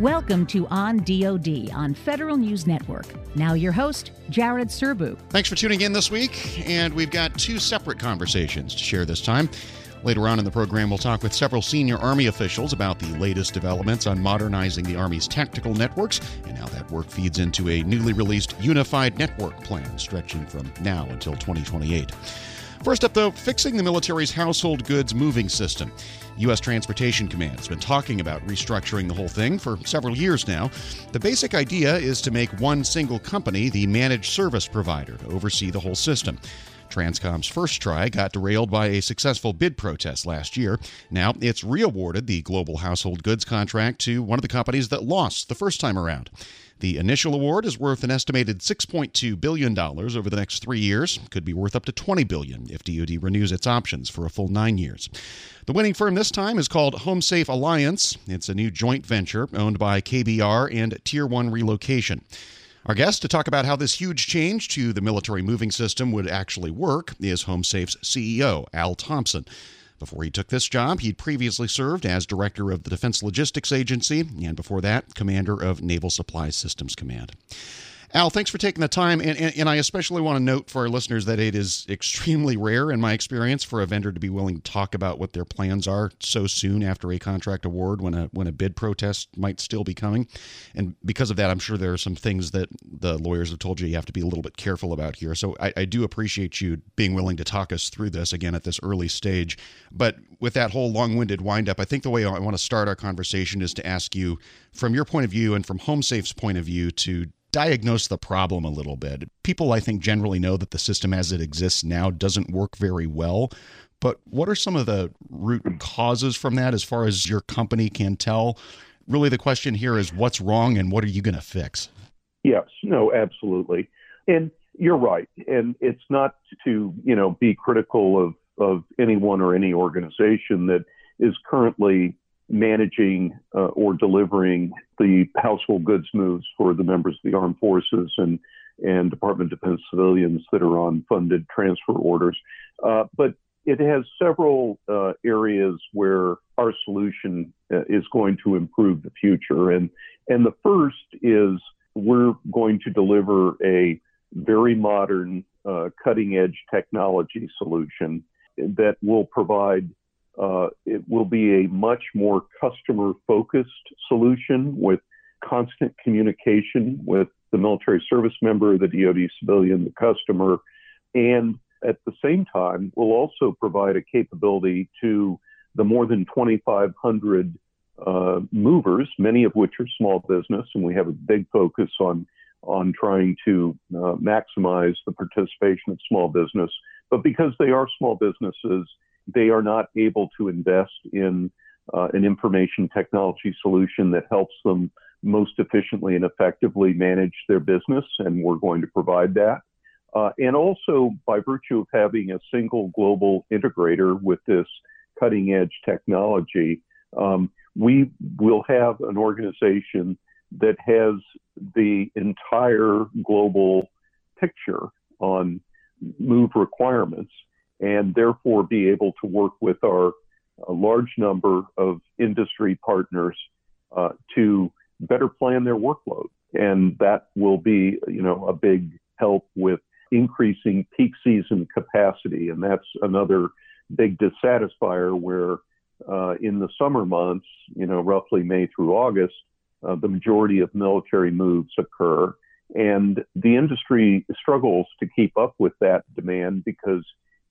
Welcome to On DoD on Federal News Network. Now, your host, Jared Serbu. Thanks for tuning in this week, and we've got two separate conversations to share this time. Later on in the program, we'll talk with several senior Army officials about the latest developments on modernizing the Army's tactical networks and how that work feeds into a newly released unified network plan stretching from now until 2028. First up, though, fixing the military's household goods moving system. U.S. Transportation Command has been talking about restructuring the whole thing for several years now. The basic idea is to make one single company the managed service provider to oversee the whole system. Transcom's first try got derailed by a successful bid protest last year. Now it's reawarded the global household goods contract to one of the companies that lost the first time around. The initial award is worth an estimated $6.2 billion over the next three years. Could be worth up to 20 billion if DoD renews its options for a full nine years. The winning firm this time is called HomeSafe Alliance. It's a new joint venture owned by KBR and Tier 1 Relocation. Our guest to talk about how this huge change to the military moving system would actually work is HomeSafe's CEO, Al Thompson. Before he took this job, he'd previously served as director of the Defense Logistics Agency, and before that, commander of Naval Supply Systems Command. Al, thanks for taking the time. And, and, and, I especially want to note for our listeners that it is extremely rare, in my experience, for a vendor to be willing to talk about what their plans are so soon after a contract award when a when a bid protest might still be coming. And because of that, I'm sure there are some things that the lawyers have told you you have to be a little bit careful about here. So I, I do appreciate you being willing to talk us through this again at this early stage. But with that whole long-winded windup, I think the way I want to start our conversation is to ask you, from your point of view and from HomeSafe's point of view, to diagnose the problem a little bit. People, I think, generally know that the system as it exists now doesn't work very well. But what are some of the root causes from that as far as your company can tell? Really, the question here is what's wrong and what are you going to fix? Yes, no, absolutely. And you're right. And it's not to, you know, be critical of, of anyone or any organization that is currently managing uh, or delivering the household goods moves for the members of the armed forces and and Department of Defense civilians that are on funded transfer orders. Uh, but it has several uh, areas where our solution uh, is going to improve the future. And, and the first is we're going to deliver a very modern, uh, cutting edge technology solution that will provide uh, it will be a much more customer focused solution with constant communication with the military service member, the DoD civilian, the customer, and at the same time, will also provide a capability to the more than 2,500 uh, movers, many of which are small business, and we have a big focus on on trying to uh, maximize the participation of small business. But because they are small businesses, they are not able to invest in uh, an information technology solution that helps them most efficiently and effectively manage their business, and we're going to provide that. Uh, and also, by virtue of having a single global integrator with this cutting edge technology, um, we will have an organization that has the entire global picture on move requirements and therefore be able to work with our large number of industry partners uh, to better plan their workload. And that will be, you know, a big help with increasing peak season capacity. And that's another big dissatisfier where uh, in the summer months, you know, roughly May through August, uh, the majority of military moves occur. And the industry struggles to keep up with that demand because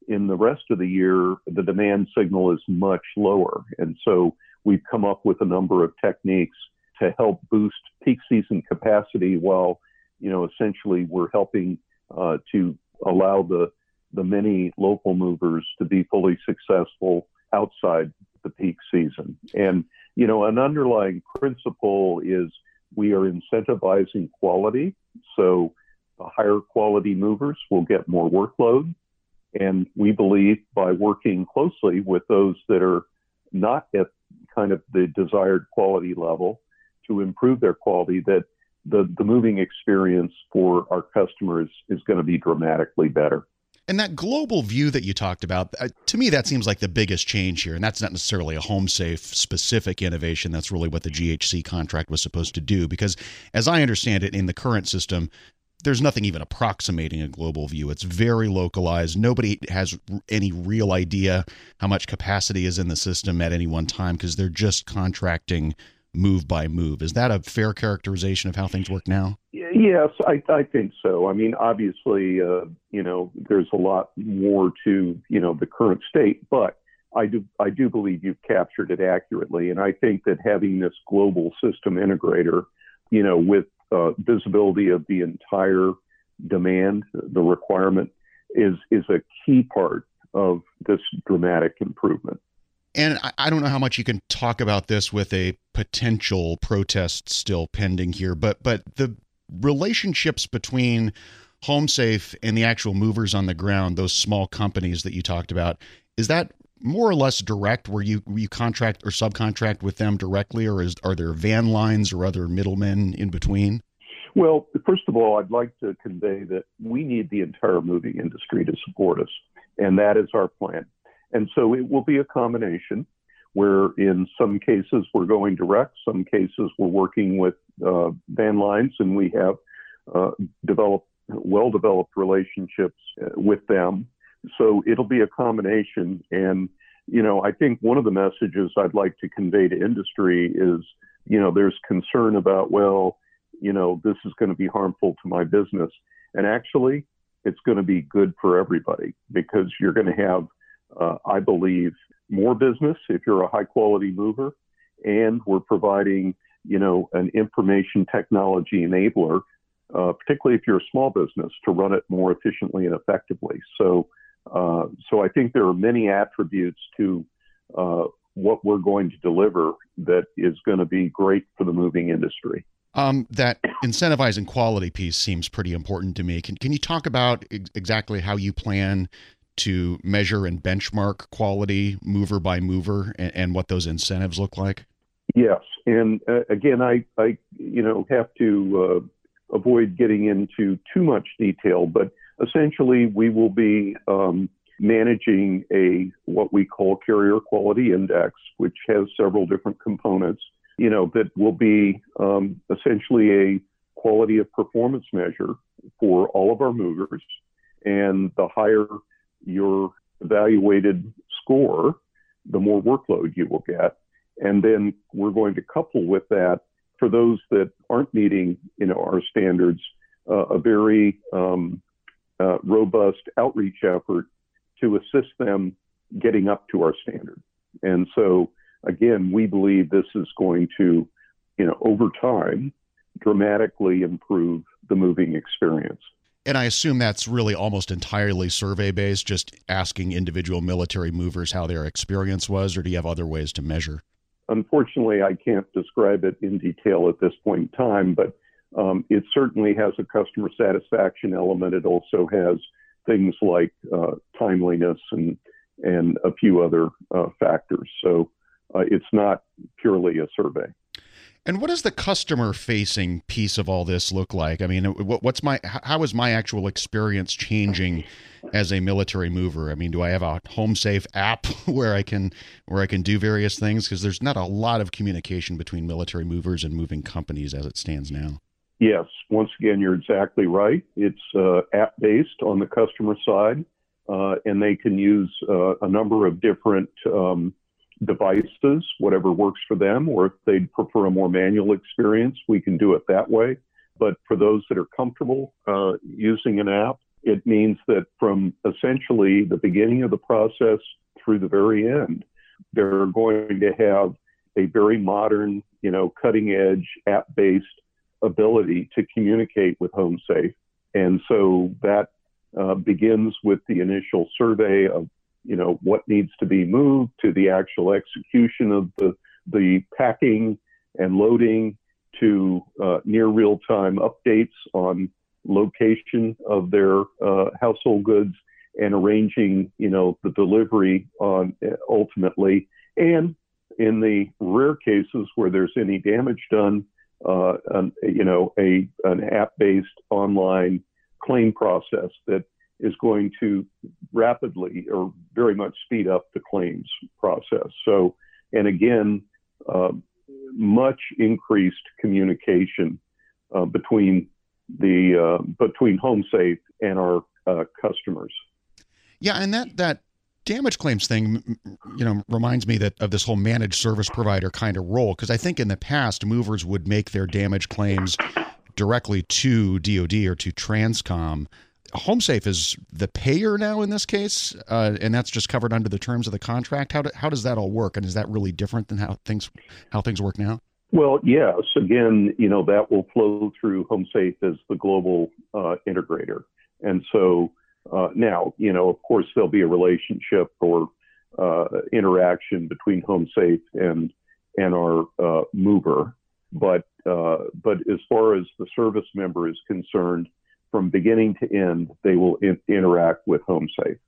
in the rest of the year, the demand signal is much lower. And so we've come up with a number of techniques to help boost peak season capacity while, you know, essentially we're helping uh, to allow the, the many local movers to be fully successful outside the peak season. And, you know, an underlying principle is we are incentivizing quality. So the higher quality movers will get more workload and we believe by working closely with those that are not at kind of the desired quality level to improve their quality, that the, the moving experience for our customers is going to be dramatically better. And that global view that you talked about, uh, to me, that seems like the biggest change here. And that's not necessarily a HomeSafe specific innovation. That's really what the GHC contract was supposed to do. Because as I understand it, in the current system, there's nothing even approximating a global view. It's very localized. Nobody has any real idea how much capacity is in the system at any one time because they're just contracting move by move. Is that a fair characterization of how things work now? Yes, I, I think so. I mean, obviously, uh, you know, there's a lot more to you know the current state, but I do I do believe you've captured it accurately, and I think that having this global system integrator, you know, with uh, visibility of the entire demand, the requirement, is is a key part of this dramatic improvement. And I don't know how much you can talk about this with a potential protest still pending here, but but the relationships between HomeSafe and the actual movers on the ground, those small companies that you talked about, is that more or less direct where you you contract or subcontract with them directly or is are there van lines or other middlemen in between well first of all i'd like to convey that we need the entire moving industry to support us and that is our plan and so it will be a combination where in some cases we're going direct, some cases we're working with uh, van lines, and we have uh, developed well developed relationships uh, with them. So it'll be a combination. And, you know, I think one of the messages I'd like to convey to industry is, you know, there's concern about, well, you know, this is going to be harmful to my business. And actually, it's going to be good for everybody because you're going to have uh, I believe, more business if you're a high quality mover. And we're providing, you know, an information technology enabler, uh, particularly if you're a small business, to run it more efficiently and effectively. So, uh, so I think there are many attributes to uh, what we're going to deliver that is going to be great for the moving industry. Um, that incentivizing quality piece seems pretty important to me. Can, can you talk about ex- exactly how you plan to measure and benchmark quality mover by mover and, and what those incentives look like? Yes, and uh, again, I, I, you know, have to uh, avoid getting into too much detail, but essentially, we will be um, managing a what we call carrier quality index, which has several different components. You know, that will be um, essentially a quality of performance measure for all of our movers, and the higher your evaluated score, the more workload you will get. And then we're going to couple with that for those that aren't meeting, you know, our standards, uh, a very um, uh, robust outreach effort to assist them getting up to our standard. And so, again, we believe this is going to, you know, over time, dramatically improve the moving experience. And I assume that's really almost entirely survey based, just asking individual military movers how their experience was, or do you have other ways to measure? Unfortunately, I can't describe it in detail at this point in time, but um, it certainly has a customer satisfaction element. It also has things like uh, timeliness and and a few other uh, factors. So uh, it's not purely a survey. And what does the customer facing piece of all this look like? I mean, what's my how is my actual experience changing as a military mover? I mean, do I have a HomeSafe app where I can where I can do various things because there's not a lot of communication between military movers and moving companies as it stands now. Yes, once again, you're exactly right. It's uh, app based on the customer side, uh, and they can use uh, a number of different um, devices, whatever works for them, or if they'd prefer a more manual experience, we can do it that way. But for those that are comfortable uh, using an app, it means that from essentially the beginning of the process through the very end, they're going to have a very modern, you know, cutting edge app based ability to communicate with HomeSafe. And so that uh, begins with the initial survey of you know what needs to be moved to the actual execution of the the packing and loading to uh, near real time updates on location of their uh, household goods and arranging you know the delivery on ultimately and in the rare cases where there's any damage done uh, an, you know a an app based online claim process that is going to rapidly or very much speed up the claims process. So, and again, uh, much increased communication uh, between the uh, between HomeSafe and our uh, customers. Yeah, and that that damage claims thing, you know, reminds me that of this whole managed service provider kind of role because I think in the past movers would make their damage claims directly to DoD or to Transcom. HomeSafe is the payer now in this case, uh, and that's just covered under the terms of the contract. How do, how does that all work, and is that really different than how things how things work now? Well, yes. Again, you know that will flow through HomeSafe as the global uh, integrator, and so uh, now, you know, of course, there'll be a relationship or uh, interaction between HomeSafe and and our uh, mover, but uh, but as far as the service member is concerned, from beginning to end, they will in- interact with HomeSafe.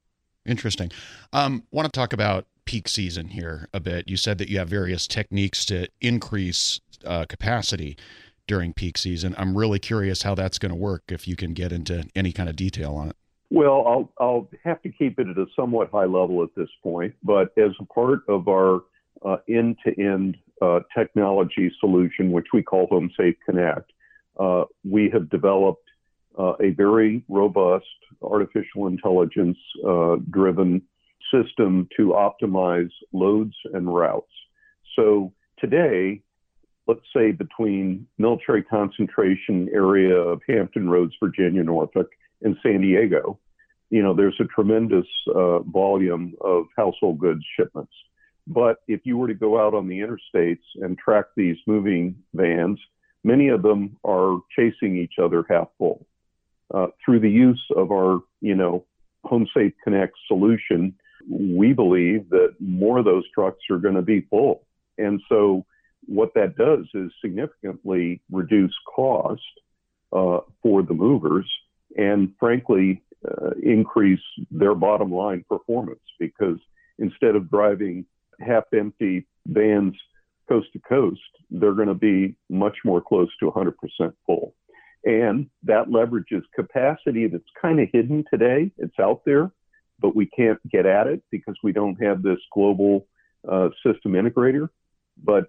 Interesting. Um, want to talk about peak season here a bit. You said that you have various techniques to increase uh, capacity during peak season. I'm really curious how that's going to work. If you can get into any kind of detail on it. Well, I'll I'll have to keep it at a somewhat high level at this point, but as a part of our uh, end-to-end uh, technology solution, which we call HomeSafe Connect, uh, we have developed uh, a very robust artificial intelligence uh, driven system to optimize loads and routes. So today, let's say between military concentration area of Hampton Roads, Virginia, Norfolk, and San Diego, you know, there's a tremendous uh, volume of household goods shipments. But if you were to go out on the interstates and track these moving vans, many of them are chasing each other half full. Uh, through the use of our, you know, HomeSafe Connect solution, we believe that more of those trucks are going to be full. And so what that does is significantly reduce cost uh, for the movers and frankly uh, increase their bottom line performance because instead of driving half empty vans coast to coast, they're going to be much more close to 100% full. And that leverages capacity that's kind of hidden today. It's out there, but we can't get at it because we don't have this global uh, system integrator. But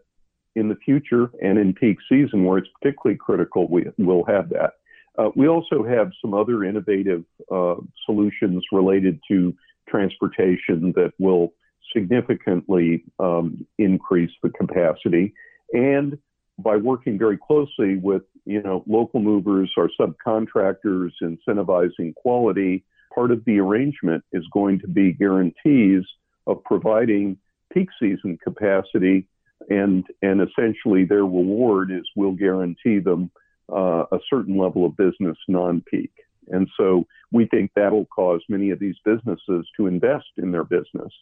in the future and in peak season, where it's particularly critical, we will have that. Uh, we also have some other innovative uh, solutions related to transportation that will significantly um, increase the capacity. And by working very closely with you know local movers, our subcontractors, incentivizing quality, part of the arrangement is going to be guarantees of providing peak season capacity, and and essentially their reward is we'll guarantee them uh, a certain level of business non-peak. And so we think that'll cause many of these businesses to invest in their business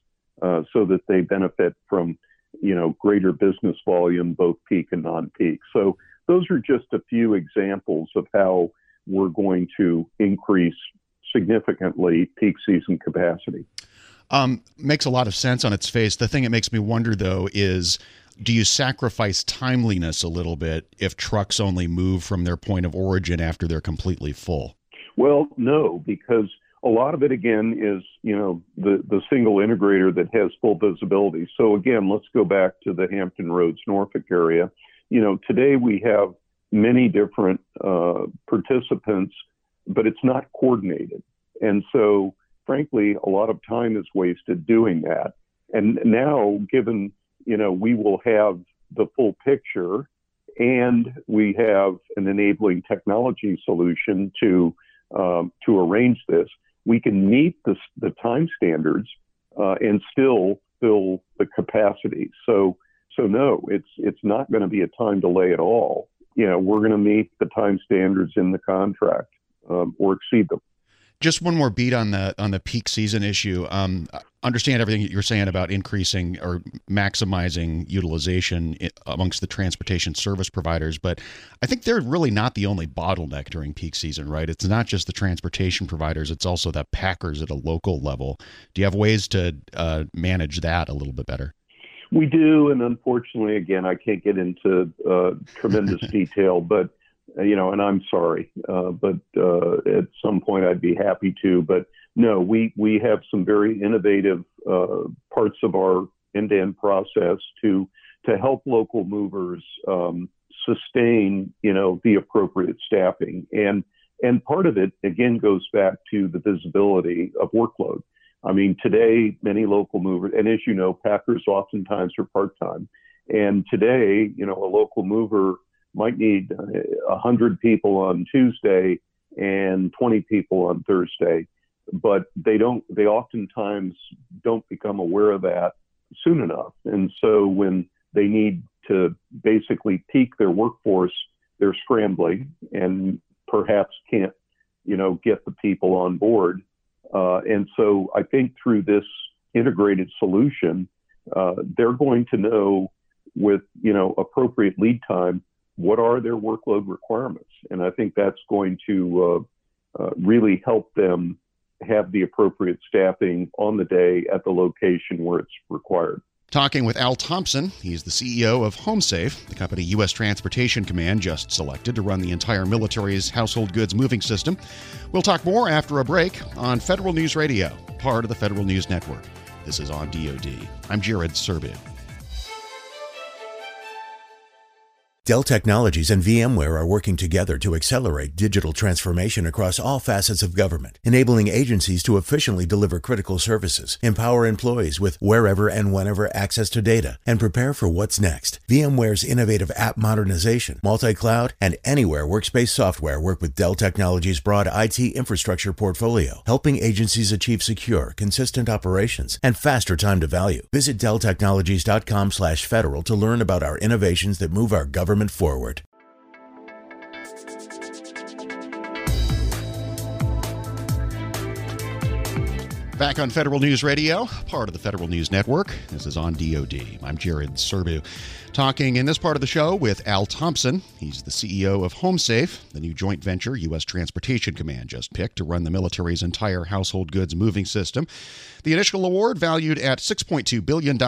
uh, so that they benefit from, you know, greater business volume, both peak and non-peak. So those are just a few examples of how we're going to increase significantly peak season capacity. Um, makes a lot of sense on its face. The thing that makes me wonder, though, is do you sacrifice timeliness a little bit if trucks only move from their point of origin after they're completely full? Well, no, because a lot of it again is you know the the single integrator that has full visibility. So again, let's go back to the Hampton Roads Norfolk area. You know, today we have many different uh, participants, but it's not coordinated, and so frankly, a lot of time is wasted doing that. And now, given you know, we will have the full picture and we have an enabling technology solution to um, to arrange this. We can meet the, the time standards uh, and still fill the capacity. So so no, it's it's not going to be a time delay at all. You know, we're going to meet the time standards in the contract um, or exceed them. Just one more beat on the on the peak season issue. Um, understand everything that you're saying about increasing or maximizing utilization amongst the transportation service providers, but I think they're really not the only bottleneck during peak season, right? It's not just the transportation providers; it's also the packers at a local level. Do you have ways to uh, manage that a little bit better? We do, and unfortunately, again, I can't get into uh, tremendous detail, but you know, and I'm sorry, uh, but uh, at some point I'd be happy to. But no, we we have some very innovative uh, parts of our end-to-end process to to help local movers um, sustain, you know, the appropriate staffing. And and part of it again goes back to the visibility of workload. I mean, today many local movers, and as you know, packers oftentimes are part-time. And today, you know, a local mover might need a hundred people on Tuesday and 20 people on Thursday, but they don't. They oftentimes don't become aware of that soon enough. And so when they need to basically peak their workforce, they're scrambling and perhaps can't, you know, get the people on board. Uh, and so I think through this integrated solution, uh, they're going to know with, you know, appropriate lead time, what are their workload requirements? And I think that's going to uh, uh really help them have the appropriate staffing on the day at the location where it's required. Talking with Al Thompson, he's the CEO of HomeSafe, the company U.S. Transportation Command just selected to run the entire military's household goods moving system. We'll talk more after a break on Federal News Radio, part of the Federal News Network. This is on DoD. I'm Jared Serbu. Dell Technologies and VMware are working together to accelerate digital transformation across all facets of government, enabling agencies to efficiently deliver critical services, empower employees with wherever and whenever access to data, and prepare for what's next. VMware's innovative app modernization, multi-cloud, and anywhere workspace software work with Dell Technologies' broad IT infrastructure portfolio, helping agencies achieve secure, consistent operations and faster time to value. Visit DellTechnologies.com slash federal to learn about our innovations that move our government government forward. Back on Federal News Radio, part of the Federal News Network. This is on DoD. I'm Jared Serbu. Talking in this part of the show with Al Thompson. He's the CEO of HomeSafe, the new joint venture U.S. Transportation Command just picked to run the military's entire household goods moving system. The initial award valued at $6.2 billion,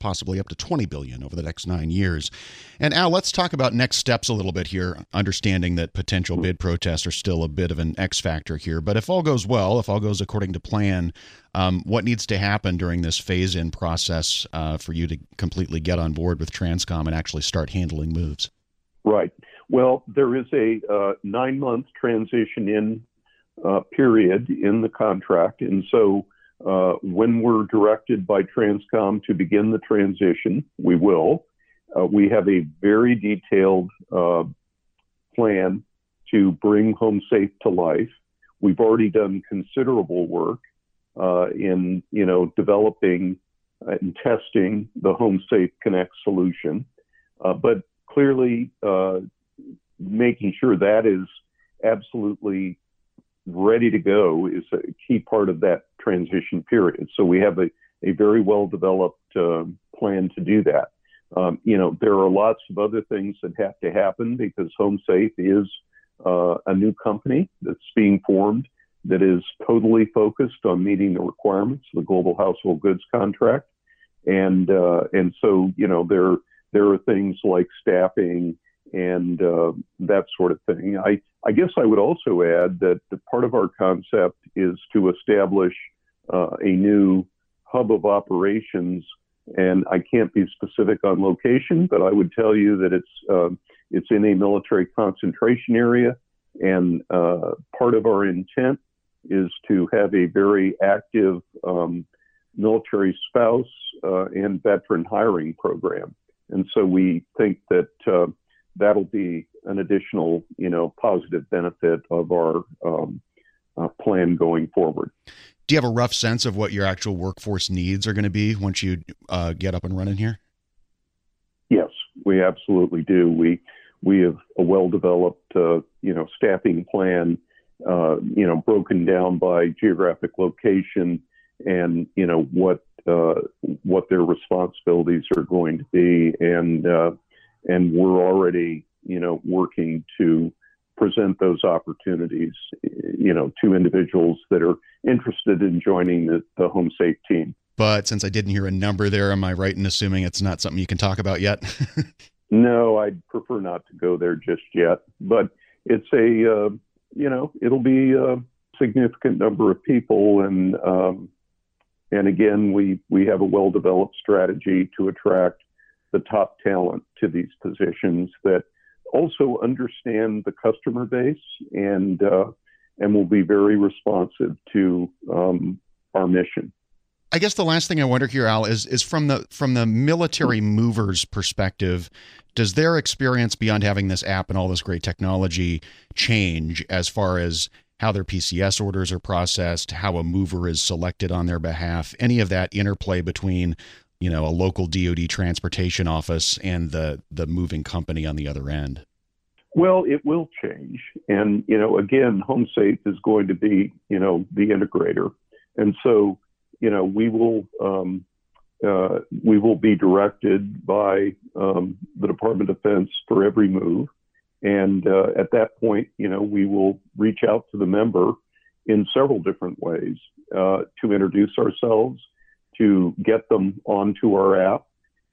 possibly up to 20 billion over the next nine years. And Al, let's talk about next steps a little bit here, understanding that potential bid protests are still a bit of an X factor here. But if all goes well, if all goes according to plan, um, what needs to happen during this phase in process uh, for you to completely get on board with Transcom and actually start handling moves? Right. Well, there is a uh, nine month transition in uh, period in the contract. And so uh, when we're directed by Transcom to begin the transition, we will. Uh, we have a very detailed uh, plan to bring HomeSafe to life. We've already done considerable work uh, in you know developing and testing the HomeSafe Connect solution, uh, but clearly uh, making sure that is absolutely ready to go is a key part of that transition period. So we have a, a very well developed uh, plan to do that. Um, you know, there are lots of other things that have to happen because HomeSafe is uh, a new company that's being formed that is totally focused on meeting the requirements of the global household goods contract. And uh, and so you know there there are things like staffing and uh, that sort of thing. I I guess I would also add that part of our concept is to establish uh, a new hub of operations. And I can't be specific on location, but I would tell you that it's uh, it's in a military concentration area. And uh, part of our intent is to have a very active um, military spouse uh, and veteran hiring program. And so we think that uh, that'll be an additional, you know, positive benefit of our um, uh, plan going forward. Do you have a rough sense of what your actual workforce needs are going to be once you uh, get up and running here? Yes, we absolutely do. We we have a well developed, uh, you know, staffing plan uh, you know, broken down by geographic location and you know what uh, what their responsibilities are going to be, and uh, and we're already you know working to present those opportunities, you know, to individuals that are interested in joining the, the HomeSafe team. But since I didn't hear a number there, am I right in assuming it's not something you can talk about yet? no, I'd prefer not to go there just yet. But it's a uh, you know it'll be a significant number of people, and um, and again we we have a well developed strategy to attract the top talent to these positions that also understand the customer base and uh, and will be very responsive to um, our mission. I guess the last thing I wonder here, Al, is is from the from the military movers perspective, does their experience beyond having this app and all this great technology change as far as how their PCS orders are processed, how a mover is selected on their behalf, any of that interplay between you know a local DoD transportation office and the the moving company on the other end? Well, it will change, and you know, again, HomeSafe is going to be you know the integrator, and so you know we will um, uh, we will be directed by um, the Department of Defense for every move, and uh, at that point, you know, we will reach out to the member in several different ways uh, to introduce ourselves to get them onto our app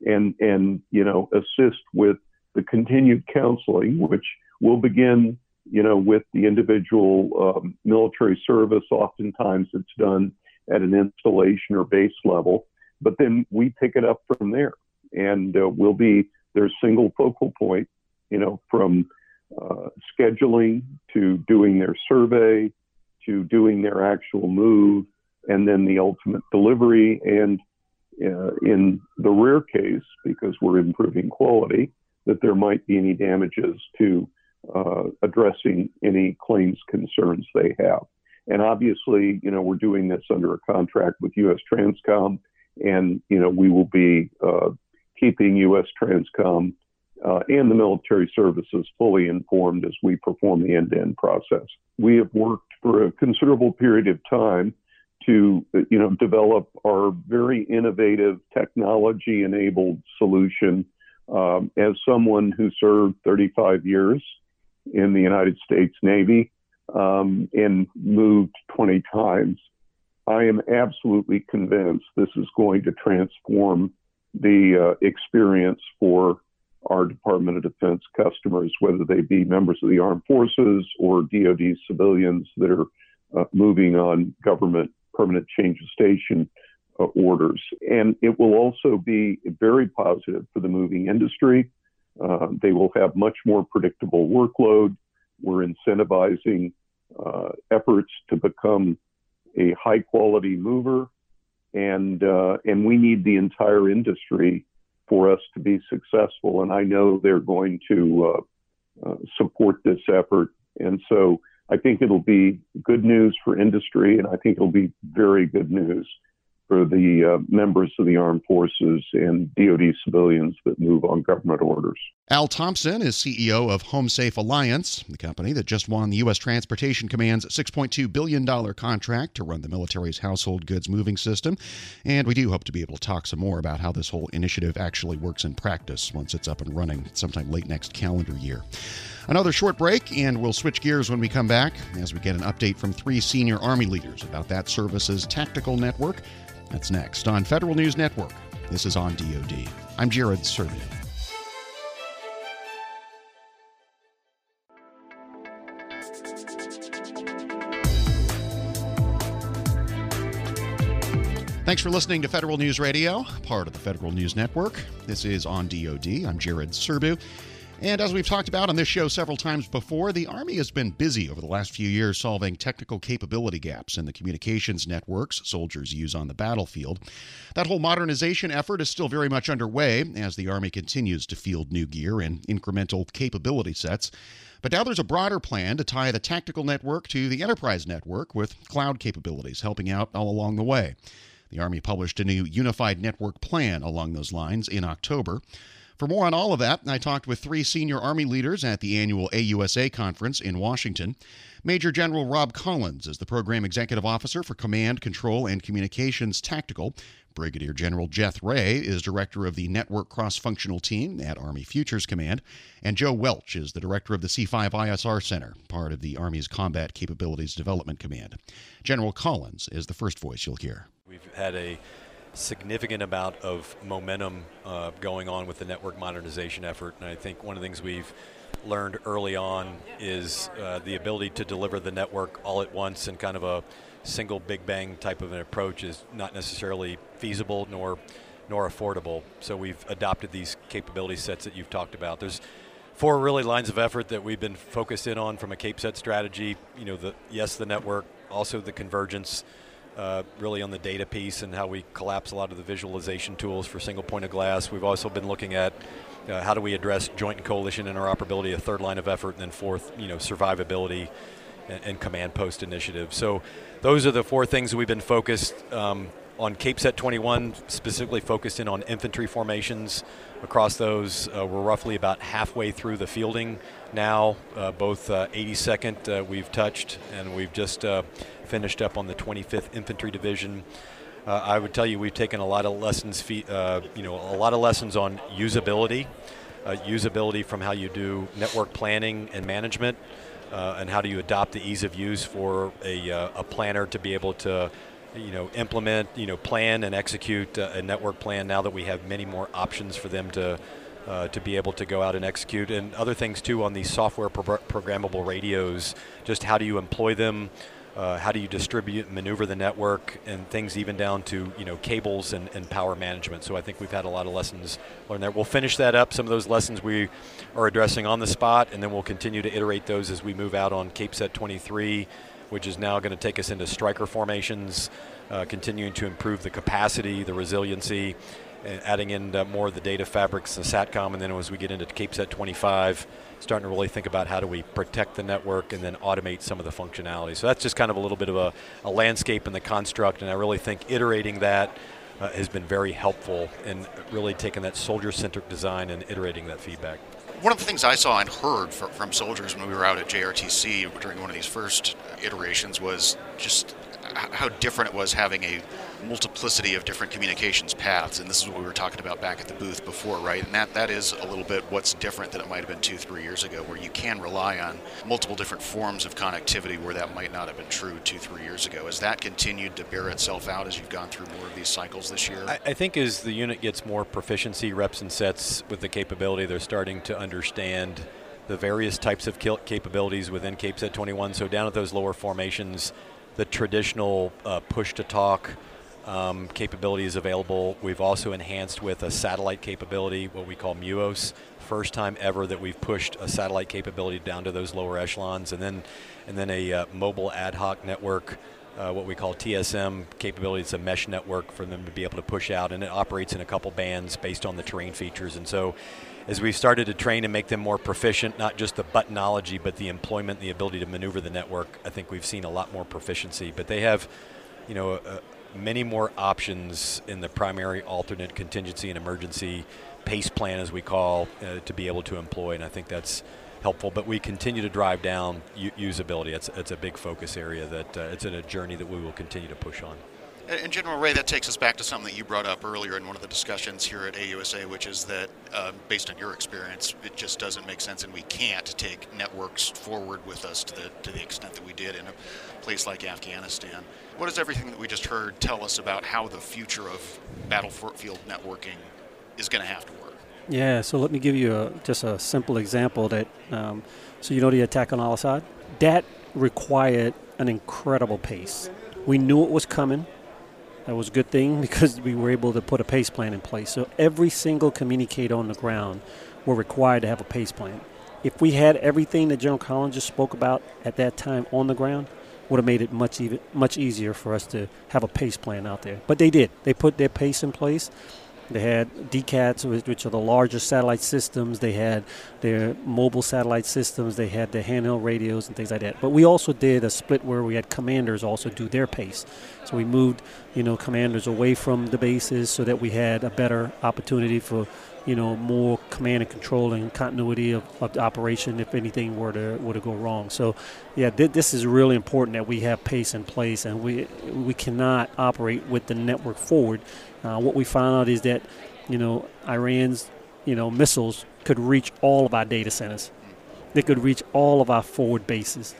and and you know assist with the continued counseling, which will begin you know with the individual um, military service. Oftentimes, it's done at an installation or base level, but then we pick it up from there, and uh, we'll be their single focal point, you know, from uh, scheduling to doing their survey to doing their actual move and then the ultimate delivery. And uh, in the rare case, because we're improving quality, that there might be any damages to uh, addressing any claims concerns they have. And obviously, you know, we're doing this under a contract with U.S. Transcom, and you know, we will be uh, keeping U.S. Transcom uh, and the military services fully informed as we perform the end-to-end process. We have worked for a considerable period of time to you know develop our very innovative technology enabled solution um, as someone who served 35 years in the United States Navy um, and moved 20 times I am absolutely convinced this is going to transform the uh, experience for our Department of Defense customers, whether they be members of the armed forces or DoD civilians that are uh, moving on government permanent change of station uh, orders. And it will also be very positive for the moving industry. Uh, they will have much more predictable workload. We're incentivizing uh, efforts to become a high quality mover, and uh, and we need the entire industry for us to be successful. And I know they're going to uh, uh support this effort, and so I think it'll be good news for industry, and I think it'll be very good news for the uh, members of the armed forces and DoD civilians that move on government orders. Al Thompson is CEO of HomeSafe Alliance, the company that just won the U.S. Transportation Command's $6.2 billion contract to run the military's household goods moving system. And we do hope to be able to talk some more about how this whole initiative actually works in practice once it's up and running sometime late next calendar year. Another short break, and we'll switch gears when we come back as we get an update from three senior Army leaders about that service's tactical network. That's next on Federal News Network. This is on DoD. I'm Jared Serbu. Thanks for listening to Federal News Radio, part of the Federal News Network. This is on DoD. I'm Jared Serbu. And as we've talked about on this show several times before, the Army has been busy over the last few years solving technical capability gaps in the communications networks soldiers use on the battlefield. That whole modernization effort is still very much underway as the Army continues to field new gear and incremental capability sets. But now there's a broader plan to tie the tactical network to the enterprise network with cloud capabilities helping out all along the way. The Army published a new unified network plan along those lines in October. For more on all of that, I talked with three senior Army leaders at the annual AUSA conference in Washington. Major General Rob Collins is the Program Executive Officer for Command, Control, and Communications Tactical. Brigadier General Jeth Rey is Director of the Network Cross Functional Team at Army Futures Command. And Joe Welch is the Director of the C5 ISR Center, part of the Army's Combat Capabilities Development Command. General Collins is the first voice you'll hear. We've had a significant amount of momentum uh, going on with the network modernization effort. And I think one of the things we've learned early on is uh, the ability to deliver the network all at once and kind of a single big bang type of an approach is not necessarily feasible nor nor affordable. So we've adopted these capability sets that you've talked about. There's four really lines of effort that we've been focused in on from a Cap Set strategy. You know, the yes, the network, also the convergence, uh, really on the data piece and how we collapse a lot of the visualization tools for single point of glass. We've also been looking at uh, how do we address joint and coalition interoperability, a third line of effort, and then fourth, you know, survivability and, and command post initiative. So those are the four things we've been focused um, on Cap Set 21, specifically focused in on infantry formations. Across those, uh, we're roughly about halfway through the fielding now. Uh, both uh, 82nd uh, we've touched, and we've just uh, finished up on the 25th Infantry Division. Uh, I would tell you we've taken a lot of lessons, uh, you know, a lot of lessons on usability, usability from how you do network planning and management, and how do you adopt the ease of use for a, a planner to be able to, you know, implement, you know, plan and execute a network plan. Now that we have many more options for them to. To be able to go out and execute, and other things too on these software pro- programmable radios. Just how do you employ them? uh, how do you distribute maneuver the network and things even down to you know cables and, and, power management so i think we've had a lot of lessons learned there we'll finish that up some of those lessons we are addressing on the spot and then we'll continue to iterate those as we move out on Cap Set 23 which is now going to take us into Stryker formations uh, continuing to improve the capacity the resiliency adding in uh, more of the data fabrics, the SATCOM, and then as we get into Cap Set 25, starting to really think about how do we protect the network and then automate some of the functionality. So that's just kind of a little bit of a, a landscape and the construct, and I really think iterating that uh, has been very helpful in really taking that soldier-centric design and iterating that feedback. One of the things I saw and heard from soldiers when we were out at JRTC during one of these first iterations was just how different it was having a multiplicity of different communications paths, and this is what we were talking about back at the booth before, right? And that, that is a little bit what's different than it might have been two, three years ago, where you can rely on multiple different forms of connectivity where that might not have been true two, three years ago. Has that continued to bear itself out as you've gone through more of these cycles this year? I, I think as the unit gets more proficiency, reps, and sets with the capability, they're starting to understand the various types of capabilities within Cap Set 21. So down at those lower formations, the traditional uh, push to talk um, capability is available. We've also enhanced with a satellite capability, what we call MUOS. First time ever that we've pushed a satellite capability down to those lower echelons, and then and then a uh, mobile ad hoc network. Uh, what we call TSM capability. It's a mesh network for them to be able to push out, and it operates in a couple bands based on the terrain features. And so, as we've started to train and make them more proficient, not just the buttonology, but the employment, the ability to maneuver the network, I think we've seen a lot more proficiency. But they have, you know, a, many more options in the primary, alternate, contingency, and emergency pace plan, as we call, uh, to be able to employ. And I think that's helpful. But we continue to drive down u- usability. It's, it's a big focus area that uh, it's in a journey that we will continue to push on. And General Rey, that takes us back to something that you brought up earlier in one of the discussions here at AUSA, which is that uh, based on your experience, it just doesn't make sense, and we can't take networks forward with us to the to the extent that we did in a place like Afghanistan. What does everything that we just heard tell us about how the future of battlefield networking is going to have to work? Yeah, so let me give you a, just a simple example that, um, so you know the attack on Al Asad? That required an incredible pace. We knew it was coming. That was a good thing because we were able to put a pace plan in place. So every single communicator on the ground were required to have a pace plan. If we had everything that General Collins just spoke about at that time on the ground, would have made it much even much easier for us to have a pace plan out there. But they did. They put their pace in place. They had DCATs, which are the largest satellite systems. They had their mobile satellite systems. They had their handheld radios and things like that. But we also did a split where we had commanders also do their pace. So we moved, you know, commanders away from the bases so that we had a better opportunity for you know, more command and control and continuity of, of the operation if anything were to were to go wrong. So, yeah, th- this is really important that we have pace in place and we we cannot operate with the network forward. Uh, what we found out is that, you know, Iran's you know missiles could reach all of our data centers. They could reach all of our forward bases,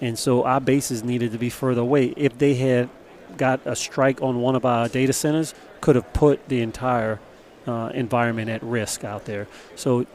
and so our bases needed to be further away. If they had got a strike on one of our data centers, could have put the entire uh, environment at risk out there. So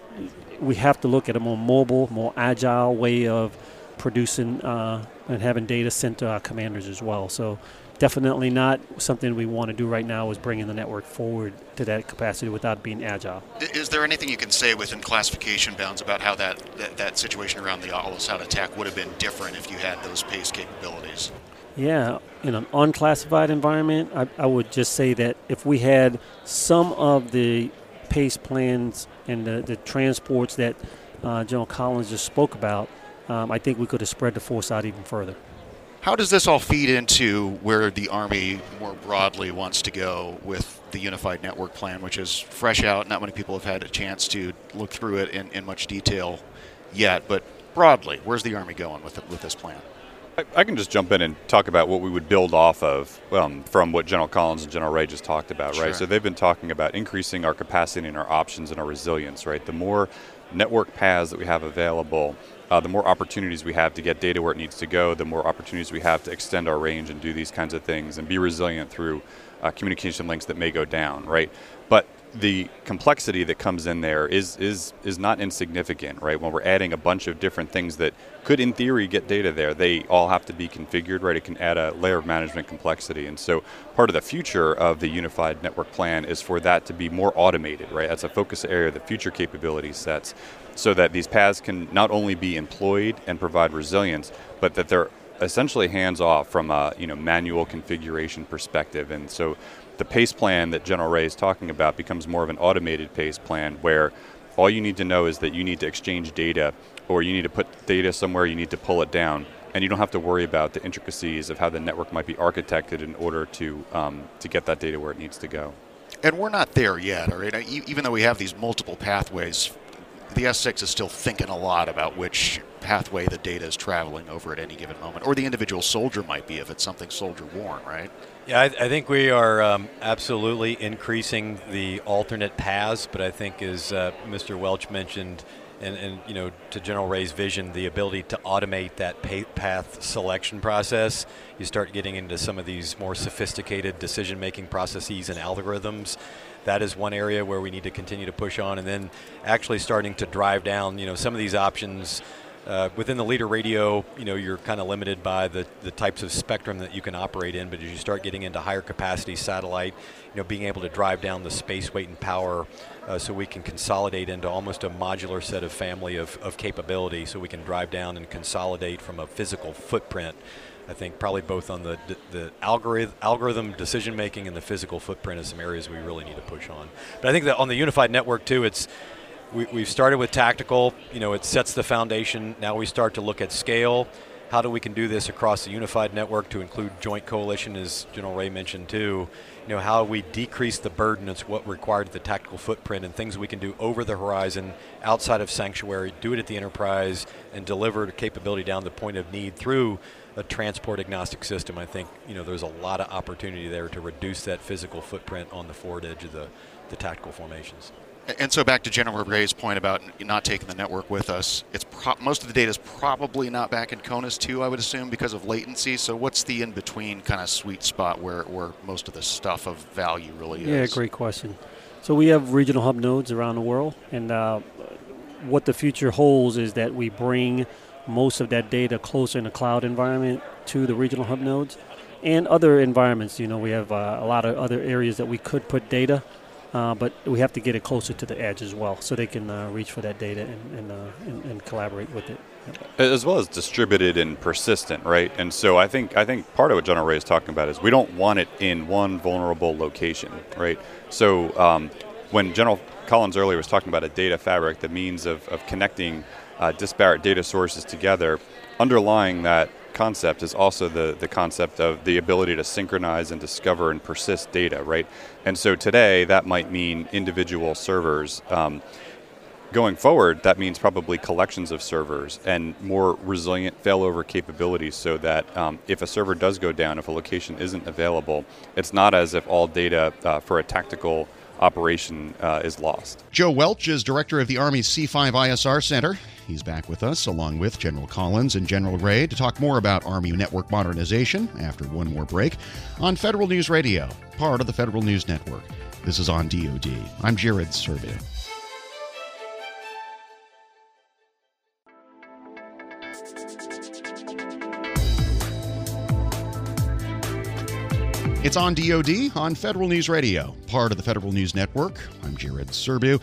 we have to look at a more mobile, more agile way of producing uh, and having data sent to our commanders as well. So definitely not something we want to do right now is bringing the network forward to that capacity without being agile. Is there anything you can say within classification bounds about how that, that, that situation around the Al-Asad attack would have been different if you had those PACE capabilities? Yeah, in an unclassified environment, I, I would just say that if we had some of the PACE plans and the, the transports that uh, General Collins just spoke about, um, I think we could have spread the force out even further. How does this all feed into where the Army more broadly wants to go with the Unified Network Plan, which is fresh out? Not many people have had a chance to look through it in, in much detail yet, but broadly, where's the Army going with, with this plan? I can just jump in and talk about what we would build off of um, from what General Collins and General Rey just talked about, right? So they've been talking about increasing our capacity and our options and our resilience, right? The more network paths that we have available, uh, the more opportunities we have to get data where it needs to go, the more opportunities we have to extend our range and do these kinds of things and be resilient through uh, communication links that may go down, right? But the complexity that comes in there is is is not insignificant, right? When we're adding a bunch of different things that could, in theory, get data there, they all have to be configured, right? It can add a layer of management complexity, and so part of the future of the unified network plan is for that to be more automated, right? That's a focus area of the future capability sets, so that these paths can not only be employed and provide resilience, but that they're essentially hands off from a you know manual configuration perspective, and so the pace plan that General Rey is talking about becomes more of an automated pace plan where all you need to know is that you need to exchange data or you need to put data somewhere, you need to pull it down. And you don't have to worry about the intricacies of how the network might be architected in order to, um, to get that data where it needs to go. And we're not there yet, all right? Even though we have these multiple pathways, the S6 is still thinking a lot about which pathway the data is traveling over at any given moment, or the individual soldier might be if it's something soldier worn, right? Yeah, I, I think we are um, absolutely increasing the alternate paths, but I think as uh, Mr. Welch mentioned, and, and, you know to General Rey's vision, the ability to automate that path selection process, you start getting into some of these more sophisticated decision-making processes and algorithms. That is one area where we need to continue to push on, and then actually starting to drive down, you know, some of these options uh, within the leader radio, you know, you're kind of limited by the, the types of spectrum that you can operate in. But as you start getting into higher capacity satellite, you know, being able to drive down the space, weight, and power, uh, so we can consolidate into almost a modular set of family of, of capability, so we can drive down and consolidate from a physical footprint. I think probably both on the the algorithm, algorithm decision making and the physical footprint is some areas we really need to push on. But I think that on the unified network too, it's we, we've started with tactical. You know, it sets the foundation. Now we start to look at scale. How do we can do this across the unified network to include joint coalition, as General Rey mentioned too? You know, how we decrease the burden. It's what required the tactical footprint and things we can do over the horizon, outside of sanctuary. Do it at the enterprise and deliver capability down the point of need through a transport agnostic system. I think you know there's a lot of opportunity there to reduce that physical footprint on the forward edge of the, the tactical formations. And so back to General Rey's point about not taking the network with us, it's pro- most of the data is probably not back in CONUS too, I would assume, because of latency. So what's the in between kind of sweet spot where, where most of the stuff of value really is? Yeah, great question. So we have regional hub nodes around the world, and uh, what the future holds is that we bring most of that data closer in a cloud environment to the regional hub nodes and other environments. You know, we have uh, a lot of other areas that we could put data uh, but we have to get it closer to the edge as well, so they can uh, reach for that data and and, uh, and, and, collaborate with it. As well as distributed and persistent, right? And so I think I think part of what General Rey is talking about is we don't want it in one vulnerable location, right? So um, when General Collins earlier was talking about a data fabric, the means of, of connecting uh, disparate data sources together, underlying that concept is also the, the concept of the ability to synchronize and discover and persist data, right? And so today that might mean individual servers. Um, going forward, that means probably collections of servers and more resilient failover capabilities so that um, if a server does go down, if a location isn't available, it's not as if all data uh, for a tactical operation uh, is lost. Joe Welch is director of the Army's C5 ISR Center. He's back with us, along with General Collins and General Rey, to talk more about Army network modernization after one more break on Federal News Radio, part of the Federal News Network. This is on DoD. I'm Jared Serbu. It's on DoD on Federal News Radio, part of the Federal News Network. I'm Jared Serbu.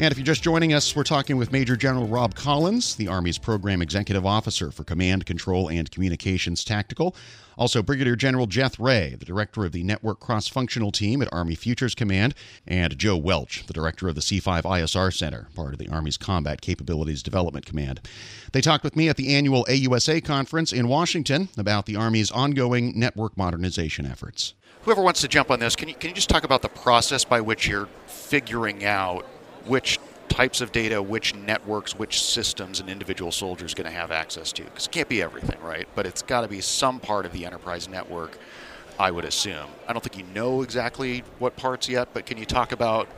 And if you're just joining us, we're talking with Major General Rob Collins, the Army's Program Executive Officer for Command, Control, and Communications Tactical. Also, Brigadier General Jeth Rey, the Director of the Network Cross Functional Team at Army Futures Command, and Joe Welch, the Director of the C5 ISR Center, part of the Army's Combat Capabilities Development Command. They talked with me at the annual AUSA conference in Washington about the Army's ongoing network modernization efforts whoever wants to jump on this, can you, can you just talk about the process by which you're figuring out which types of data, which networks, which systems an individual soldier is going to have access to? Because it can't be everything, right? But it's got to be some part of the enterprise network, I would assume. I don't think you know exactly what parts yet, but can you talk about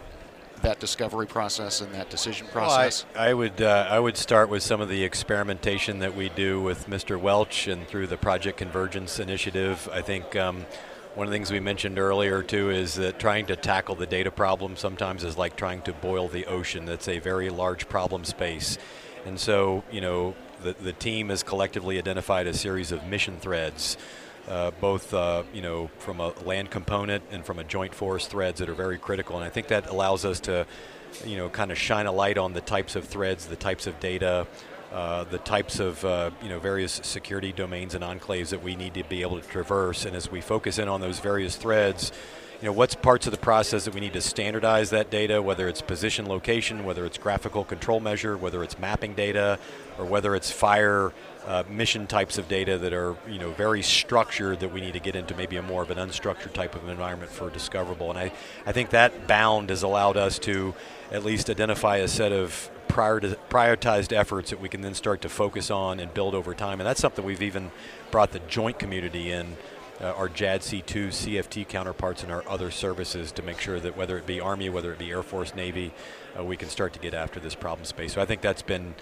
that discovery process and that decision process? Well, I, I, would uh, I would start with some of the experimentation that we do with Mr. Welch and through the Project Convergence initiative. I think um, one of the things we mentioned earlier too is that trying to tackle the data problem sometimes is like trying to boil the ocean. That's a very large problem space. And so, you know, the, the team has collectively identified a series of mission threads, uh, both, uh, you know, from a land component and from a joint force threads that are very critical. And I think that allows us to, you know, kind of shine a light on the types of threads, the types of data, uh, the types of uh, you know various security domains and enclaves that we need to be able to traverse. And as we focus in on those various threads, you know what's parts of the process that we need to standardize that data, whether it's position location, whether it's graphical control measure, whether it's mapping data, or whether it's fire uh, mission types of data that are you know very structured that we need to get into maybe a more of an unstructured type of environment for discoverable. And I, I think that bound has allowed us to at least identify a set of prioritized efforts that we can then start to focus on and build over time. And that's something we've even brought the joint community in, uh, our JADC2, CFT counterparts, and our other services to make sure that whether it be Army, whether it be Air Force, Navy, uh, we can start to get after this problem space. So I think that's been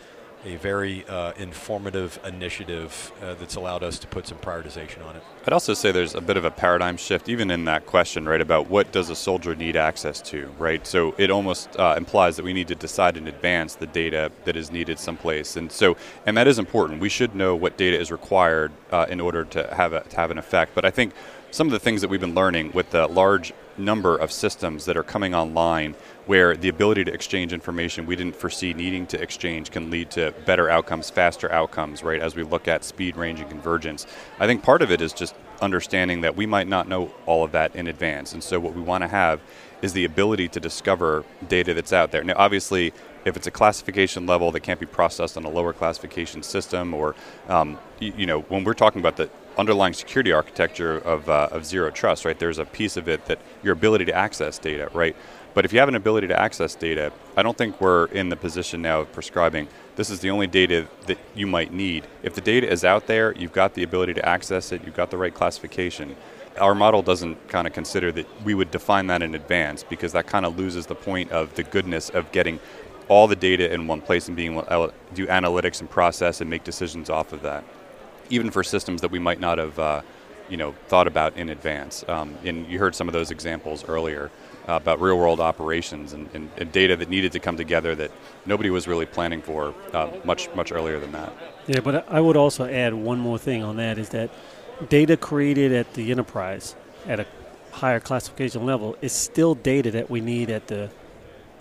a very uh, informative initiative uh, that's allowed us to put some prioritization on it. I'd also say there's a bit of a paradigm shift, even in that question, right, about what does a soldier need access to, right? So it almost uh, implies that we need to decide in advance the data that is needed someplace, and so and that is important. We should know what data is required uh, in order to have a, to have an effect. But I think some of the things that we've been learning with the large number of systems that are coming online where the ability to exchange information we didn't foresee needing to exchange can lead to better outcomes, faster outcomes, right, as we look at speed, range, and convergence. I think part of it is just understanding that we might not know all of that in advance. And so what we want to have is the ability to discover data that's out there. Now, obviously, if it's a classification level that can't be processed on a lower classification system, or um, you, you, know, when we're talking about the underlying security architecture of, uh, of zero trust, right? There's a piece of it that your ability to access data, right? But if you have an ability to access data, I don't think we're in the position now of prescribing this is the only data that you might need. If the data is out there, you've got the ability to access it, you've got the right classification. Our model doesn't kind of consider that we would define that in advance because that kind of loses the point of the goodness of getting all the data in one place and being able to do analytics and process and make decisions off of that even for systems that we might not have, uh, you know, thought about in advance. Um, and you heard some of those examples earlier uh, about real-world operations and, and, and, data that needed to come together that nobody was really planning for uh, much much earlier than that. Yeah, but I would also add one more thing on that is that data created at the enterprise at a higher classification level is still data that we need at the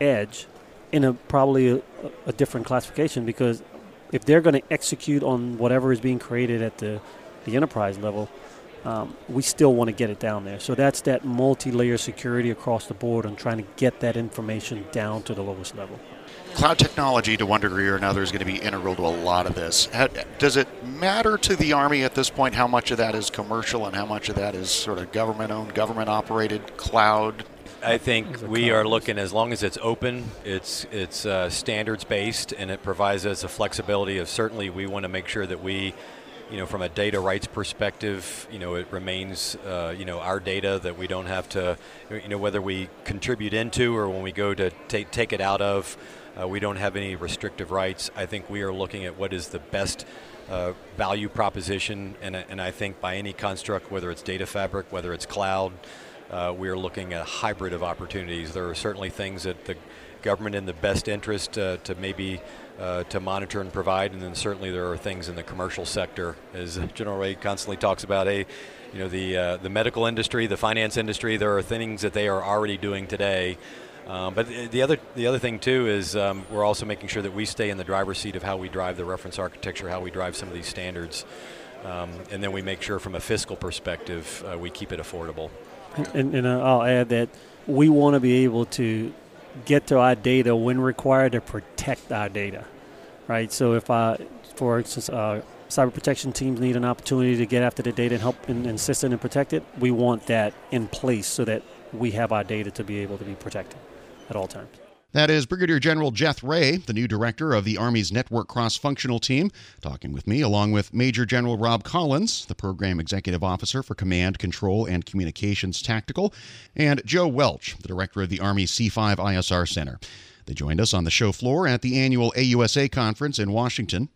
edge in a probably a, a different classification because if they're going to execute on whatever is being created at the, the enterprise level, um, we still want to get it down there. So that's that multi-layer security across the board and trying to get that information down to the lowest level. Cloud technology, to one degree or another, is going to be integral to a lot of this. does it matter to the Army at this point how much of that is commercial and how much of that is sort of government-owned, government-operated cloud? I think we are looking as long as it's open, it's it's uh, standards based, and it provides us a flexibility of certainly we want to make sure that we, you know, from a data rights perspective, you know, it remains, uh, you know, our data that we don't have to, you know, whether we contribute into or when we go to take take it out of, uh, we don't have any restrictive rights. I think we are looking at what is the best. Uh, value proposition, and, and I think by any construct, whether it's data fabric, whether it's cloud, uh, we are looking at a hybrid of opportunities. There are certainly things that the government in the best interest uh, to maybe uh, to monitor and provide, and then certainly there are things in the commercial sector, as General Rey constantly talks about. A, you know, the uh, the medical industry, the finance industry. There are things that they are already doing today. Um, but the other the other thing too is um, we're also making sure that we stay in the driver's seat of how we drive the reference architecture, how we drive some of these standards, um, and then we make sure from a fiscal perspective uh, we keep it affordable. And, and uh, I'll add that we want to be able to get to our data when required to protect our data, right? So if I, for instance, uh, cyber protection teams need an opportunity to get after the data and help and, assist and protect it, we want that in place so that we have our data to be able to be protected at all times. That is Brigadier General Jeth Rey, the new director of the Army's Network Cross Functional Team, talking with me, along with Major General Rob Collins, the Program Executive Officer for Command, Control, and Communications Tactical, and Joe Welch, the Director of the Army C5 ISR Center. They joined us on the show floor at the annual AUSA conference in Washington.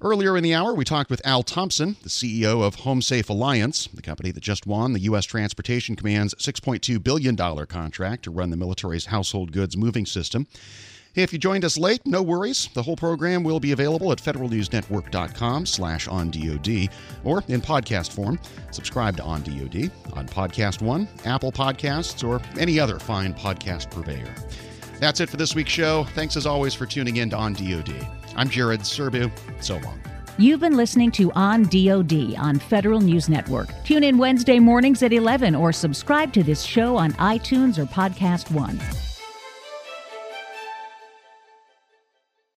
Earlier in the hour, we talked with Al Thompson, the CEO of HomeSafe Alliance, the company that just won the U.S. Transportation Command's $6.2 billion contract to run the military's household goods moving system. If you joined us late, no worries. The whole program will be available at federalnewsnetwork.com slash on DOD or in podcast form. Subscribe to On DOD on Podcast One, Apple Podcasts, or any other fine podcast purveyor. That's it for this week's show. Thanks as always for tuning in to On DoD. I'm Jared Serbu. So long. You've been listening to On DoD on Federal News Network. Tune in Wednesday mornings at 11 or subscribe to this show on iTunes or Podcast One.